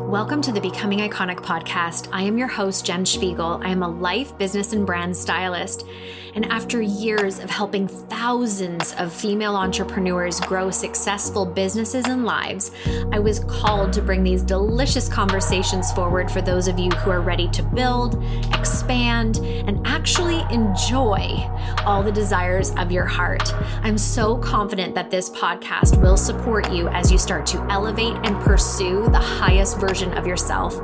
Welcome to the Becoming Iconic podcast. I am your host, Jen Szpigiel. I am a life, business, and brand stylist. And after years of helping thousands of female entrepreneurs grow successful businesses and lives, I was called to bring these delicious conversations forward for those of you who are ready to build, expand, and actually enjoy all the desires of your heart. I'm so confident that this podcast will support you as you start to elevate and pursue the highest version of yourself.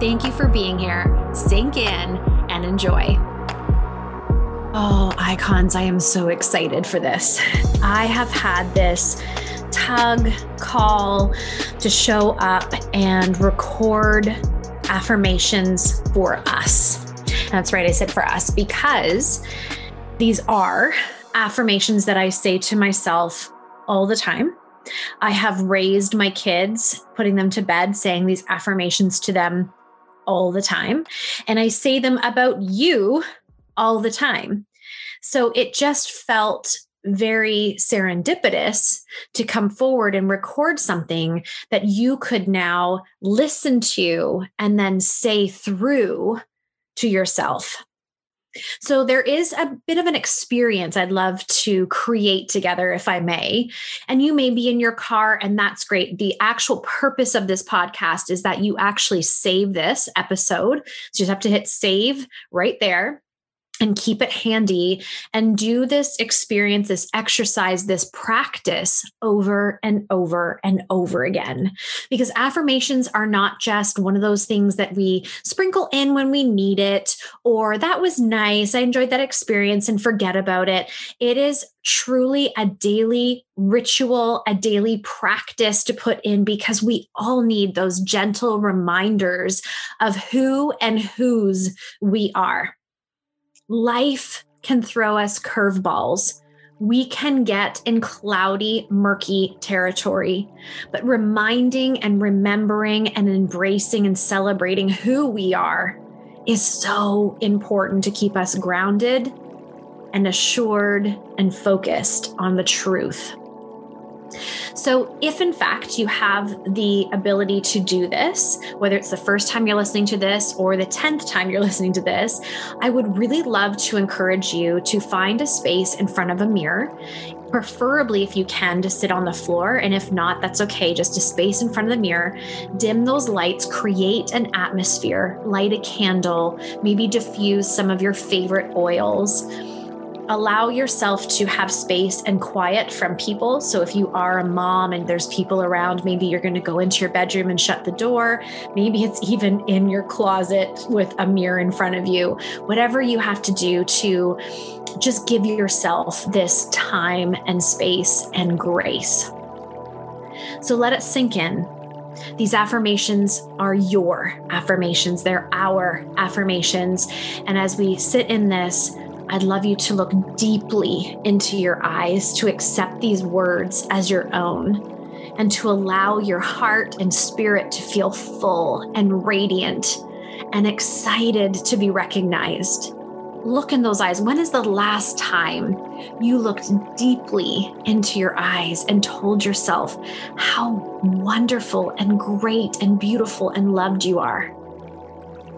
Thank you for being here. Sink in and enjoy. Oh, icons, I am so excited for this. I have had this tug call to show up and record affirmations for us. That's right, I said for us because these are affirmations that I say to myself all the time. I have raised my kids, putting them to bed, saying these affirmations to them all the time. And I say them about you all the time. So it just felt very serendipitous to come forward and record something that you could now listen to and then say through to yourself. So there is a bit of an experience I'd love to create together, if I may. And you may be in your car, and that's great. The actual purpose of this podcast is that you actually save this episode. So you just have to hit save right there and keep it handy and do this experience, this exercise, this practice over and over and over again. Because affirmations are not just one of those things that we sprinkle in when we need it, or that was nice. I enjoyed that experience and forget about it. It is truly a daily ritual, a daily practice to put in because we all need those gentle reminders of who and whose we are life can throw us curveballs. We can get in cloudy, murky territory, but reminding and remembering and embracing and celebrating who we are is so important to keep us grounded and assured and focused on the truth. So, if in fact you have the ability to do this, whether it's the first time you're listening to this or the 10th time you're listening to this, I would really love to encourage you to find a space in front of a mirror. Preferably, if you can, to sit on the floor. And if not, that's okay. Just a space in front of the mirror. Dim those lights, create an atmosphere, light a candle, maybe diffuse some of your favorite oils allow yourself to have space and quiet from people. So if you are a mom and there's people around, maybe you're going to go into your bedroom and shut the door. Maybe it's even in your closet with a mirror in front of you. Whatever you have to do to just give yourself this time and space and grace. So let it sink in. These affirmations are your affirmations, they're our affirmations. And as we sit in this, I'd love you to look deeply into your eyes, to accept these words as your own, and to allow your heart and spirit to feel full and radiant and excited to be recognized. Look in those eyes. When is the last time you looked deeply into your eyes and told yourself how wonderful and great and beautiful and loved you are?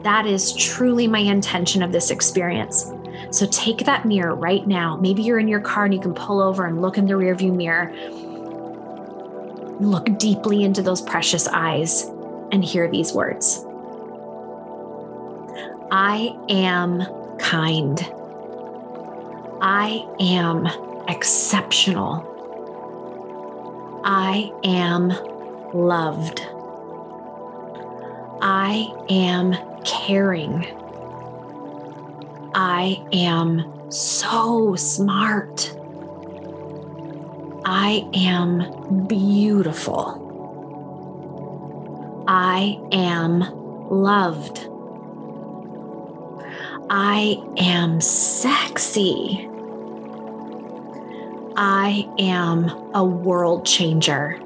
That is truly my intention of this experience. So take that mirror right now. Maybe you're in your car and you can pull over and look in the rearview mirror. Look deeply into those precious eyes and hear these words I am kind. I am exceptional. I am loved. I am caring. I am so smart. I am beautiful. I am loved. I am sexy. I am a world changer.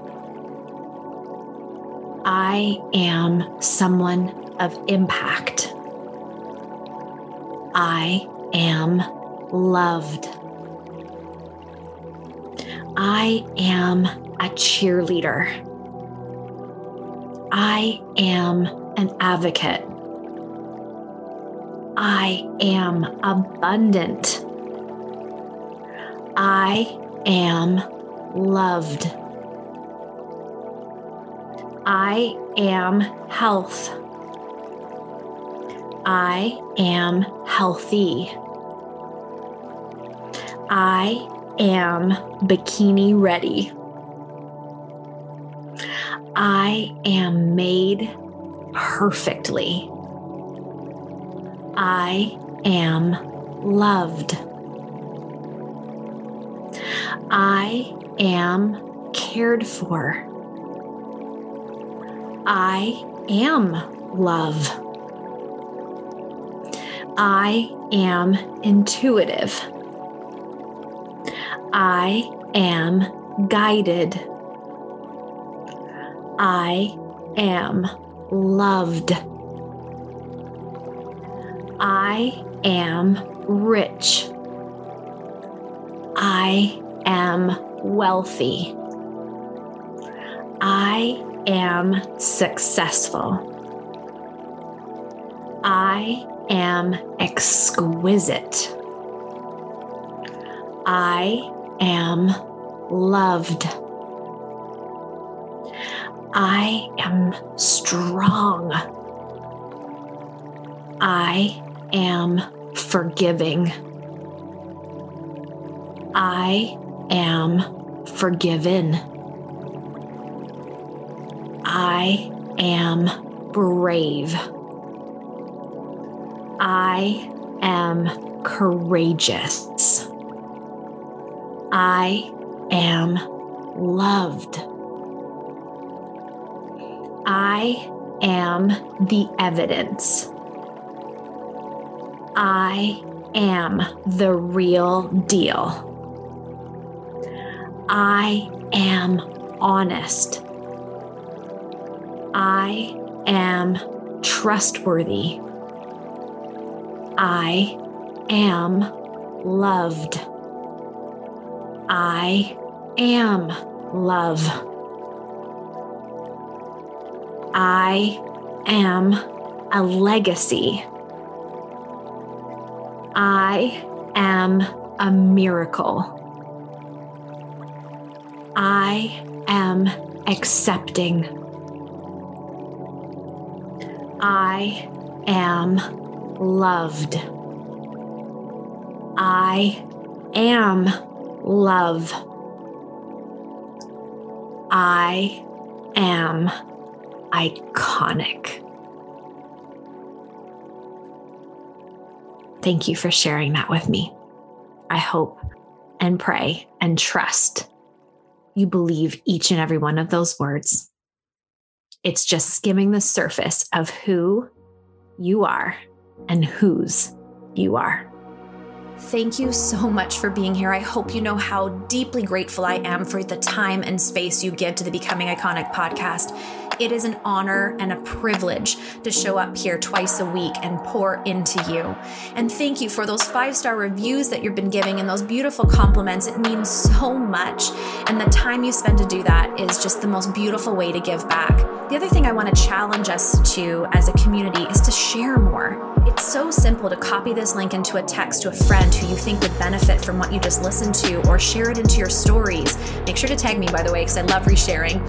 I am someone of impact. I am loved. I am a cheerleader. I am an advocate. I am abundant. I am loved. I am health. I am healthy. I am bikini ready. I am made perfectly. I am loved. I am cared for. I am love. I am intuitive. I am guided. I am loved. I am rich. I am wealthy. I am successful. I am exquisite. I am loved. I am strong. I am forgiving. I am forgiven. I am brave. I am courageous. I am loved. I am the evidence. I am the real deal. I am honest. I am trustworthy. I am loved. I am love. I am a legacy. I am a miracle. I am accepting. I am loved. I am love. I am iconic. Thank you for sharing that with me. I hope and pray and trust you believe each and every one of those words. It's just skimming the surface of who you are and whose you are. Thank you so much for being here. I hope you know how deeply grateful I am for the time and space you give to the Becoming Iconic podcast. It is an honor and a privilege to show up here twice a week and pour into you. And thank you for those five star reviews that you've been giving and those beautiful compliments. It means so much. And the time you spend to do that is just the most beautiful way to give back. The other thing I want to challenge us to as a community is to share more. It's so simple to copy this link into a text to a friend who you think would benefit from what you just listened to, or share it into your stories. Make sure to tag me, by the way, because I love resharing.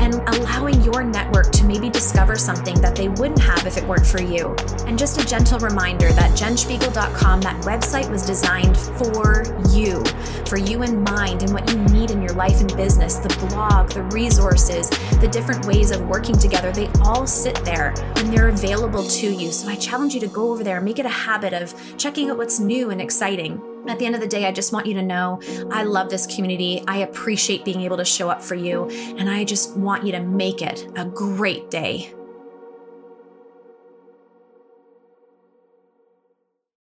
And allowing your network to maybe discover something that they wouldn't have if it weren't for you. And just a gentle reminder that jenszpigiel.com, that website was designed for you, for you in mind and what you need in your life and business. The blog, the resources, the different ways of working together, they all sit there and they're available to you. So I challenge you to go over there, make it a habit of checking out what's new and exciting. At the end of the day, I just want you to know I love this community. I appreciate being able to show up for you, and I just want you to make it a great day.